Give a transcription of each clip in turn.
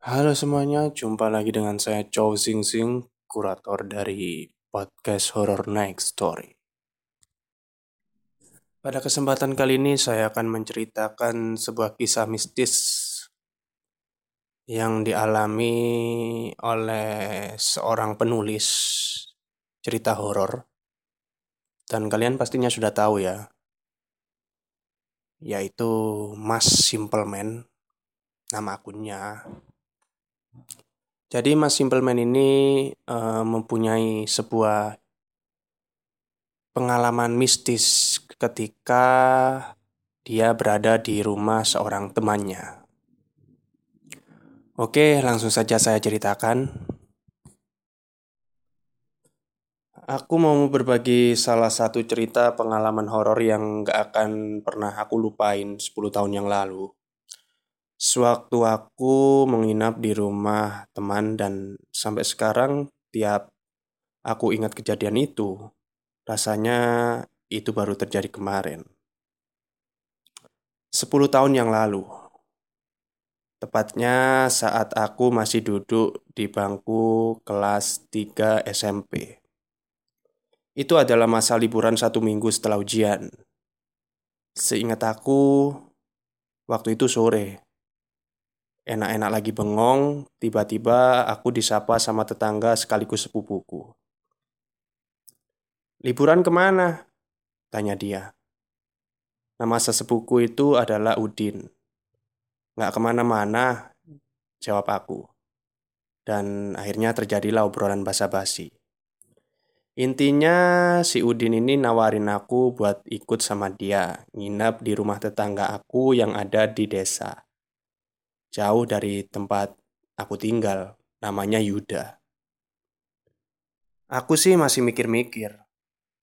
Halo semuanya, jumpa lagi dengan saya Chow Sing Sing, kurator dari podcast Horror Night Story. Pada kesempatan kali ini saya akan menceritakan sebuah kisah mistis yang dialami oleh seorang penulis cerita horor. Dan kalian pastinya sudah tahu ya, yaitu Mas Simpleman, nama akunnya. Jadi Mas Simpleman ini uh, mempunyai sebuah pengalaman mistis ketika dia berada di rumah seorang temannya. Oke, langsung saja saya ceritakan. Aku mau berbagi salah satu cerita pengalaman horor yang gak akan pernah aku lupain 10 tahun yang lalu. Sewaktu aku menginap di rumah teman dan sampai sekarang tiap aku ingat kejadian itu, rasanya itu baru terjadi kemarin. Sepuluh tahun yang lalu, tepatnya saat aku masih duduk di bangku kelas 3 SMP. Itu adalah masa liburan satu minggu setelah ujian. Seingat aku, waktu itu sore Enak-enak lagi bengong, tiba-tiba aku disapa sama tetangga sekaligus sepupuku. Liburan ke mana? Tanya dia. Nama sesepuku itu adalah Udin. Nggak ke mana-mana, jawab aku. Dan akhirnya terjadilah obrolan basa-basi. Intinya si Udin ini nawarin aku buat ikut sama dia nginap di rumah tetangga aku yang ada di desa jauh dari tempat aku tinggal, namanya Yuda. Aku sih masih mikir-mikir,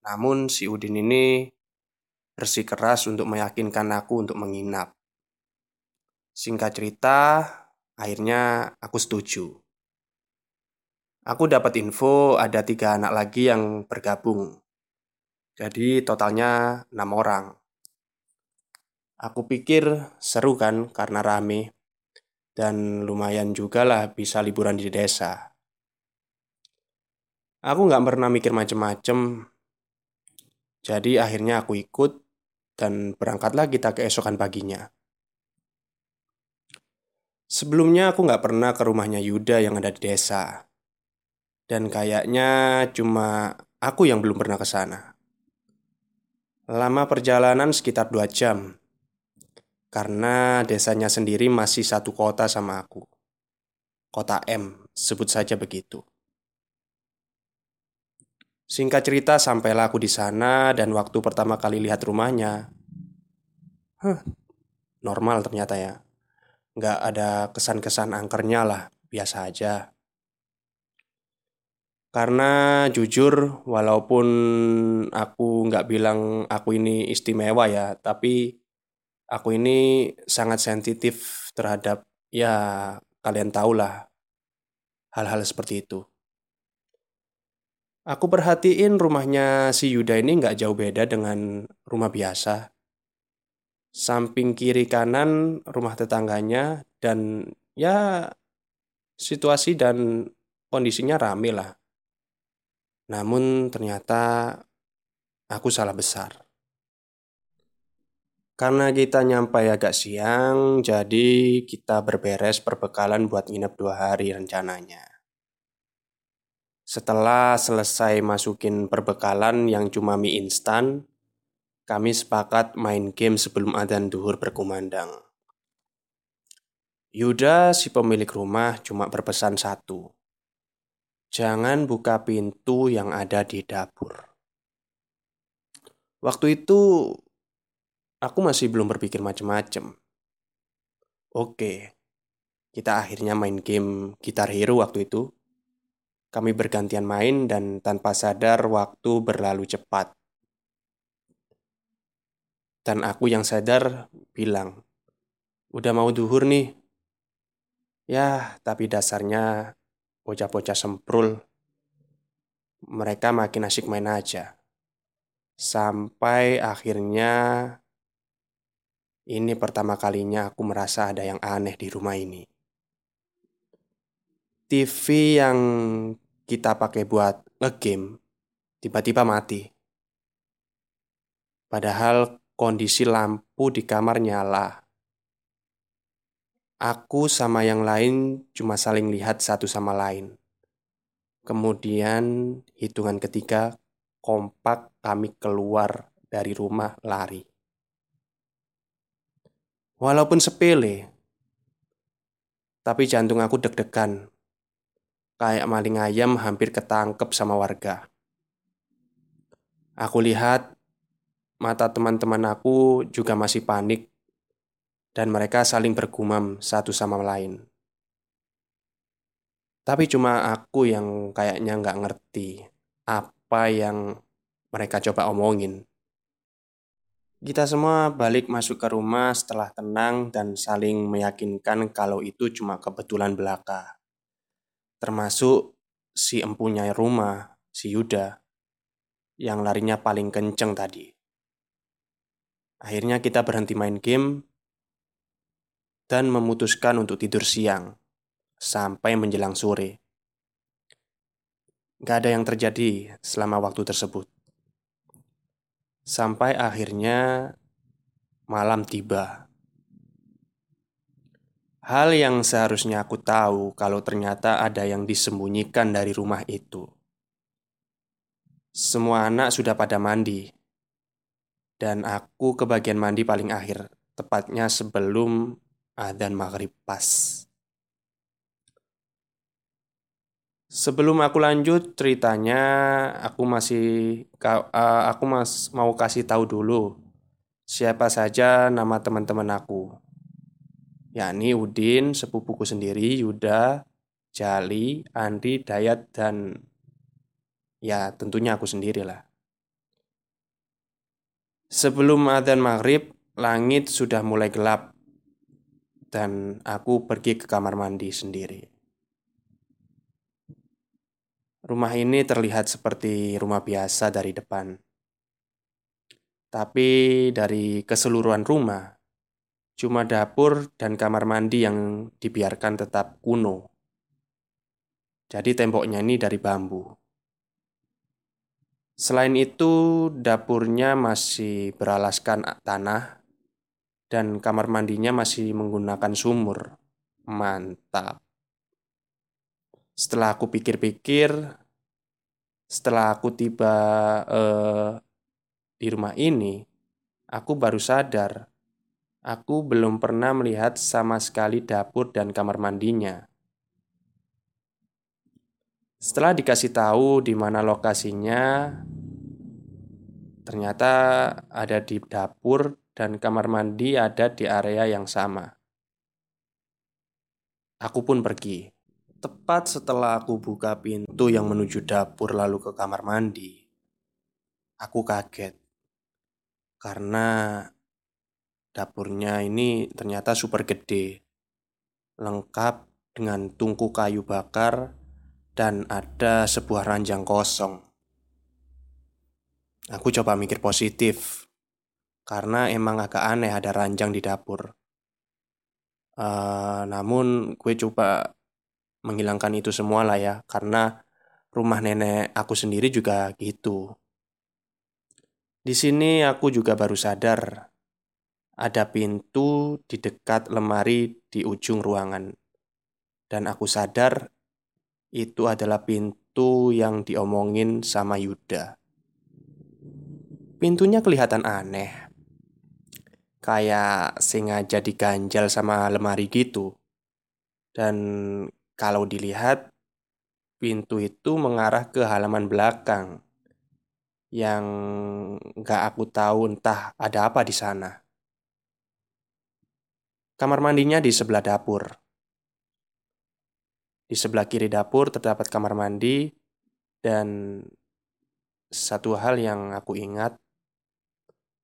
namun si Udin ini bersikeras untuk meyakinkan aku untuk menginap. Singkat cerita, akhirnya aku setuju. Aku dapat info ada tiga anak lagi yang bergabung. Jadi totalnya enam orang. Aku pikir seru kan karena rame dan lumayan juga lah bisa liburan di desa. Aku nggak pernah mikir macem-macem, jadi akhirnya aku ikut dan berangkatlah kita keesokan paginya. Sebelumnya aku nggak pernah ke rumahnya Yuda yang ada di desa. Dan kayaknya cuma aku yang belum pernah ke sana. Lama perjalanan sekitar dua jam karena desanya sendiri masih satu kota sama aku. Kota M, sebut saja begitu. Singkat cerita, sampailah aku di sana dan waktu pertama kali lihat rumahnya, huh, normal ternyata ya. Nggak ada kesan-kesan angkernya lah, biasa aja. Karena jujur, walaupun aku nggak bilang aku ini istimewa ya, tapi aku ini sangat sensitif terhadap ya kalian tahulah hal-hal seperti itu. Aku perhatiin rumahnya si Yuda ini nggak jauh beda dengan rumah biasa. Samping kiri kanan rumah tetangganya dan ya situasi dan kondisinya rame lah. Namun ternyata aku salah besar. Karena kita nyampe agak siang, jadi kita berberes perbekalan buat nginep dua hari rencananya. Setelah selesai masukin perbekalan yang cuma mie instan, kami sepakat main game sebelum adzan duhur berkumandang. Yuda, si pemilik rumah, cuma berpesan satu. Jangan buka pintu yang ada di dapur. Waktu itu aku masih belum berpikir macem-macem. Oke, kita akhirnya main game Gitar Hero waktu itu. Kami bergantian main dan tanpa sadar waktu berlalu cepat. Dan aku yang sadar bilang, udah mau duhur nih. Ya, tapi dasarnya bocah-bocah semprul. Mereka makin asik main aja. Sampai akhirnya ini pertama kalinya aku merasa ada yang aneh di rumah ini. TV yang kita pakai buat ngegame tiba-tiba mati. Padahal kondisi lampu di kamar nyala. Aku sama yang lain cuma saling lihat satu sama lain. Kemudian hitungan ketiga kompak kami keluar dari rumah lari. Walaupun sepele, tapi jantung aku deg-degan. Kayak maling ayam hampir ketangkep sama warga. Aku lihat mata teman-teman aku juga masih panik dan mereka saling bergumam satu sama lain. Tapi cuma aku yang kayaknya nggak ngerti apa yang mereka coba omongin. Kita semua balik masuk ke rumah setelah tenang dan saling meyakinkan kalau itu cuma kebetulan belaka. Termasuk si empunya rumah, si Yuda, yang larinya paling kenceng tadi. Akhirnya kita berhenti main game dan memutuskan untuk tidur siang sampai menjelang sore. Gak ada yang terjadi selama waktu tersebut. Sampai akhirnya malam tiba. Hal yang seharusnya aku tahu kalau ternyata ada yang disembunyikan dari rumah itu. Semua anak sudah pada mandi, dan aku ke bagian mandi paling akhir, tepatnya sebelum adzan maghrib pas. Sebelum aku lanjut ceritanya, aku masih aku mas mau kasih tahu dulu siapa saja nama teman-teman aku. Yakni Udin, sepupuku sendiri, Yuda, Jali, Andi, Dayat dan ya tentunya aku sendiri lah. Sebelum adzan maghrib, langit sudah mulai gelap dan aku pergi ke kamar mandi sendiri. Rumah ini terlihat seperti rumah biasa dari depan. Tapi dari keseluruhan rumah, cuma dapur dan kamar mandi yang dibiarkan tetap kuno. Jadi temboknya ini dari bambu. Selain itu, dapurnya masih beralaskan tanah dan kamar mandinya masih menggunakan sumur. Mantap. Setelah aku pikir-pikir, setelah aku tiba uh, di rumah ini, aku baru sadar aku belum pernah melihat sama sekali dapur dan kamar mandinya. Setelah dikasih tahu di mana lokasinya, ternyata ada di dapur dan kamar mandi ada di area yang sama. Aku pun pergi. Tepat setelah aku buka pintu yang menuju dapur lalu ke kamar mandi, aku kaget karena dapurnya ini ternyata super gede, lengkap dengan tungku kayu bakar dan ada sebuah ranjang kosong. Aku coba mikir positif karena emang agak aneh ada ranjang di dapur. Uh, namun gue coba menghilangkan itu semua lah ya karena rumah nenek aku sendiri juga gitu. Di sini aku juga baru sadar ada pintu di dekat lemari di ujung ruangan. Dan aku sadar itu adalah pintu yang diomongin sama Yuda. Pintunya kelihatan aneh. Kayak sengaja diganjal sama lemari gitu. Dan kalau dilihat, pintu itu mengarah ke halaman belakang yang nggak aku tahu entah ada apa di sana. Kamar mandinya di sebelah dapur. Di sebelah kiri dapur terdapat kamar mandi dan satu hal yang aku ingat,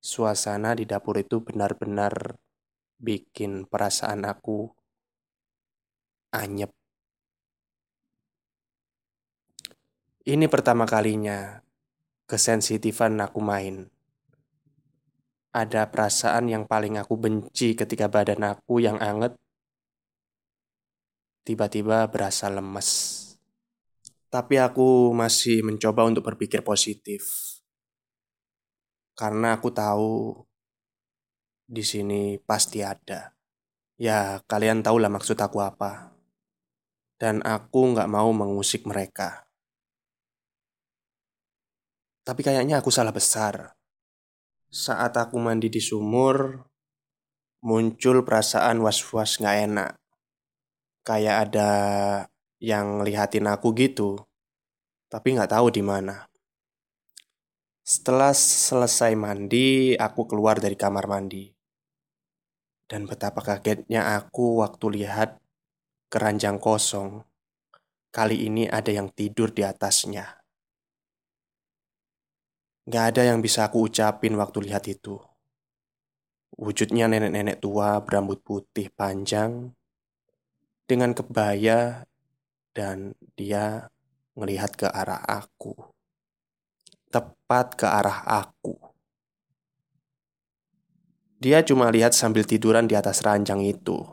suasana di dapur itu benar-benar bikin perasaan aku anyep. Ini pertama kalinya kesensitifan aku main. Ada perasaan yang paling aku benci ketika badan aku yang anget tiba-tiba berasa lemes. Tapi aku masih mencoba untuk berpikir positif. Karena aku tahu di sini pasti ada. Ya, kalian tahulah maksud aku apa. Dan aku nggak mau mengusik mereka. Tapi kayaknya aku salah besar. Saat aku mandi di sumur, muncul perasaan was-was nggak enak. Kayak ada yang lihatin aku gitu, tapi nggak tahu di mana. Setelah selesai mandi, aku keluar dari kamar mandi. Dan betapa kagetnya aku waktu lihat keranjang kosong. Kali ini ada yang tidur di atasnya. Gak ada yang bisa aku ucapin waktu lihat itu. Wujudnya nenek-nenek tua berambut putih panjang dengan kebaya dan dia melihat ke arah aku. Tepat ke arah aku. Dia cuma lihat sambil tiduran di atas ranjang itu.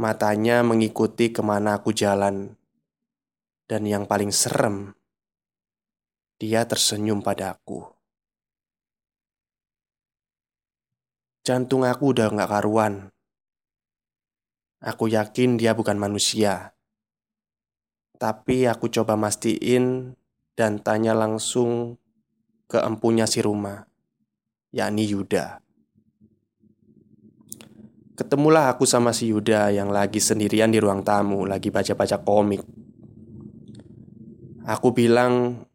Matanya mengikuti ke mana aku jalan. Dan yang paling serem, dia tersenyum padaku. Jantung aku udah gak karuan. Aku yakin dia bukan manusia. Tapi aku coba mastiin dan tanya langsung ke empunya si rumah, yakni Yuda. Ketemulah aku sama si Yuda yang lagi sendirian di ruang tamu, lagi baca-baca komik. Aku bilang,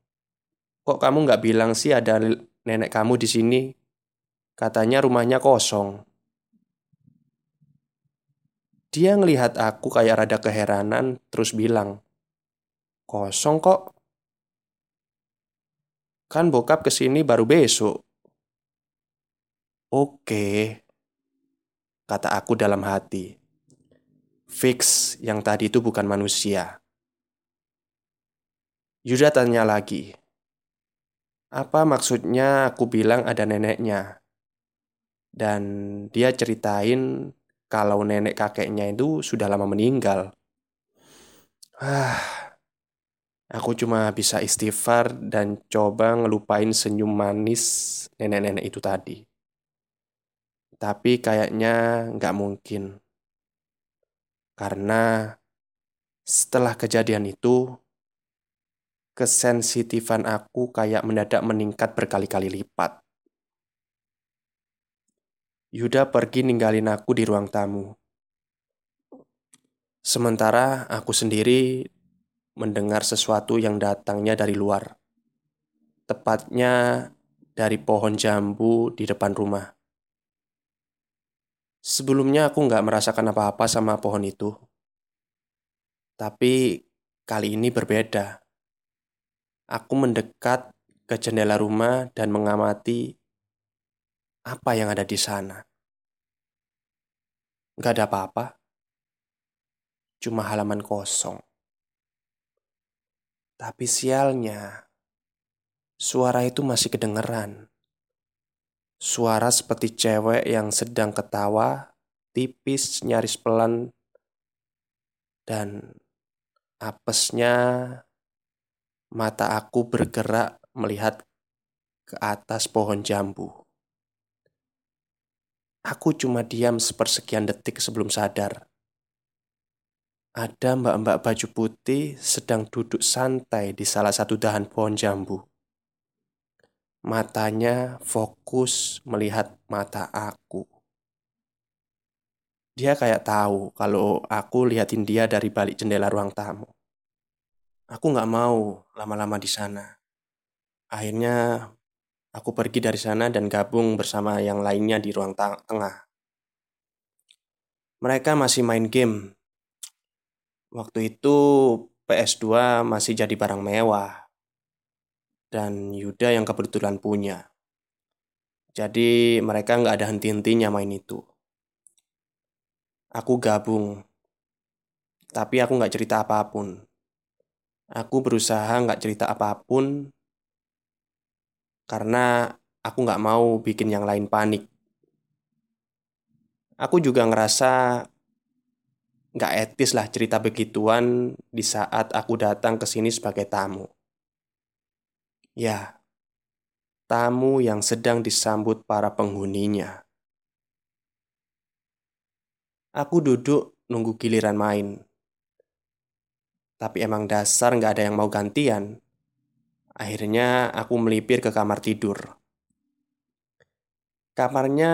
Kok kamu nggak bilang sih ada nenek kamu di sini? Katanya rumahnya kosong. Dia ngelihat aku kayak rada keheranan, terus bilang, Kosong kok. Kan bokap ke sini baru besok. Oke, kata aku dalam hati. Fix yang tadi itu bukan manusia. Yuda tanya lagi, apa maksudnya aku bilang ada neneknya? Dan dia ceritain kalau nenek kakeknya itu sudah lama meninggal. Ah, aku cuma bisa istighfar dan coba ngelupain senyum manis nenek-nenek itu tadi. Tapi kayaknya nggak mungkin. Karena setelah kejadian itu, kesensitifan aku kayak mendadak meningkat berkali-kali lipat. Yuda pergi ninggalin aku di ruang tamu. Sementara aku sendiri mendengar sesuatu yang datangnya dari luar. Tepatnya dari pohon jambu di depan rumah. Sebelumnya aku nggak merasakan apa-apa sama pohon itu. Tapi kali ini berbeda. Aku mendekat ke jendela rumah dan mengamati apa yang ada di sana. Gak ada apa-apa, cuma halaman kosong. Tapi sialnya, suara itu masih kedengeran. Suara seperti cewek yang sedang ketawa, tipis, nyaris pelan, dan apesnya Mata aku bergerak melihat ke atas pohon jambu. Aku cuma diam sepersekian detik sebelum sadar. Ada mbak-mbak baju putih sedang duduk santai di salah satu dahan pohon jambu. Matanya fokus melihat mata aku. Dia kayak tahu kalau aku liatin dia dari balik jendela ruang tamu. Aku nggak mau lama-lama di sana. Akhirnya aku pergi dari sana dan gabung bersama yang lainnya di ruang tengah. Mereka masih main game. Waktu itu PS2 masih jadi barang mewah. Dan Yuda yang kebetulan punya. Jadi mereka nggak ada henti-hentinya main itu. Aku gabung. Tapi aku nggak cerita apa pun. Aku berusaha nggak cerita apa pun karena aku nggak mau bikin yang lain panik. Aku juga ngerasa nggak etis lah cerita begituan di saat aku datang ke sini sebagai tamu. Ya, tamu yang sedang disambut para penghuninya. Aku duduk nunggu giliran main. Tapi emang dasar nggak ada yang mau gantian. Akhirnya aku melipir ke kamar tidur. Kamarnya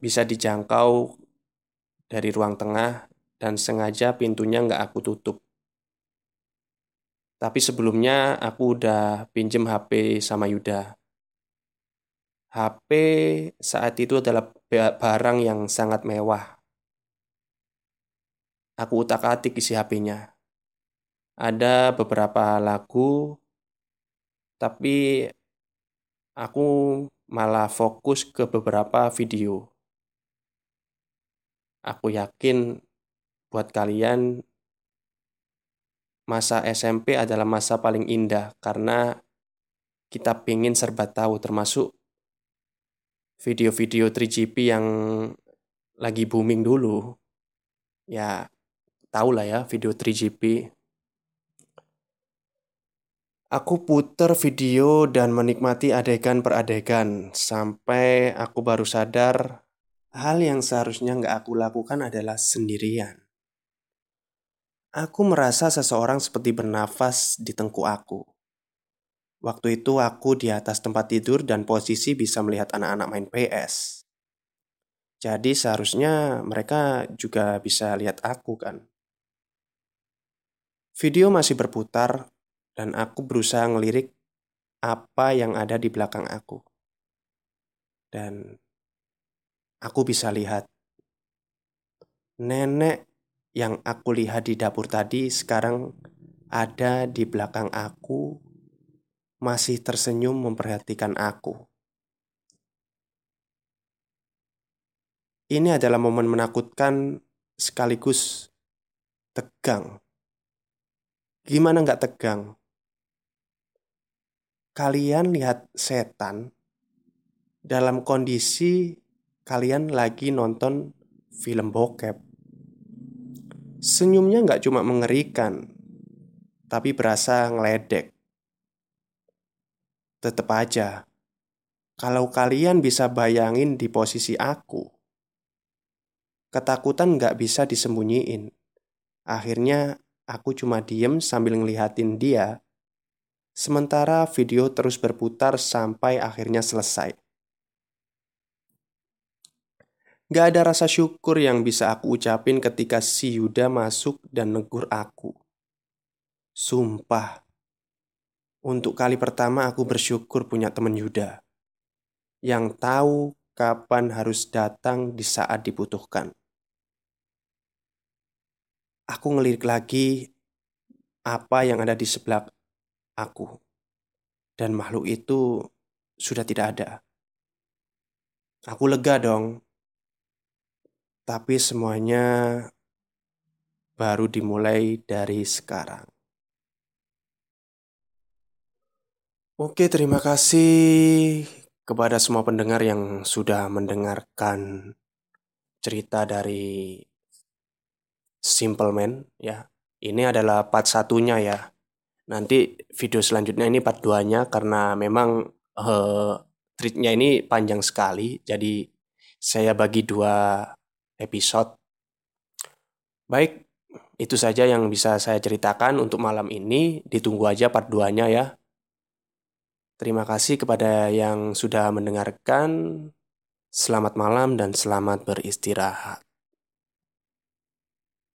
bisa dijangkau dari ruang tengah dan sengaja pintunya nggak aku tutup. Tapi sebelumnya aku udah pinjem HP sama Yuda. HP saat itu adalah barang yang sangat mewah Aku utak-atik isi HP-nya. Ada beberapa lagu, tapi aku malah fokus ke beberapa video. Aku yakin buat kalian masa SMP adalah masa paling indah karena kita pengen serba tahu termasuk video-video 3GP yang lagi booming dulu. Ya, tahu lah ya video 3GP. Aku puter video dan menikmati adegan per adegan sampai aku baru sadar hal yang seharusnya nggak aku lakukan adalah sendirian. Aku merasa seseorang seperti bernafas di tengkuk aku. Waktu itu aku di atas tempat tidur dan posisi bisa melihat anak-anak main PS. Jadi seharusnya mereka juga bisa lihat aku kan. Video masih berputar, dan aku berusaha ngelirik apa yang ada di belakang aku. Dan aku bisa lihat nenek yang aku lihat di dapur tadi sekarang ada di belakang aku, masih tersenyum memperhatikan aku. Ini adalah momen menakutkan sekaligus tegang. Gimana nggak tegang? Kalian lihat setan dalam kondisi kalian lagi nonton film bokep. Senyumnya nggak cuma mengerikan, tapi berasa ngeledek. Tetap aja, kalau kalian bisa bayangin di posisi aku, ketakutan nggak bisa disembunyiin. Akhirnya Aku cuma diem sambil ngelihatin dia, sementara video terus berputar sampai akhirnya selesai. Gak ada rasa syukur yang bisa aku ucapin ketika si Yuda masuk dan negur aku. Sumpah, untuk kali pertama aku bersyukur punya temen Yuda yang tahu kapan harus datang di saat dibutuhkan. Aku ngelirik lagi apa yang ada di sebelah aku. Dan makhluk itu sudah tidak ada. Aku lega dong. Tapi semuanya baru dimulai dari sekarang. Oke, terima kasih kepada semua pendengar yang sudah mendengarkan cerita dari Simple Man ya. Ini adalah part satunya ya. Nanti video selanjutnya ini part 2-nya karena memang uh, treatnya ini panjang sekali. Jadi saya bagi dua episode. Baik, itu saja yang bisa saya ceritakan untuk malam ini. Ditunggu aja part 2-nya ya. Terima kasih kepada yang sudah mendengarkan. Selamat malam dan selamat beristirahat.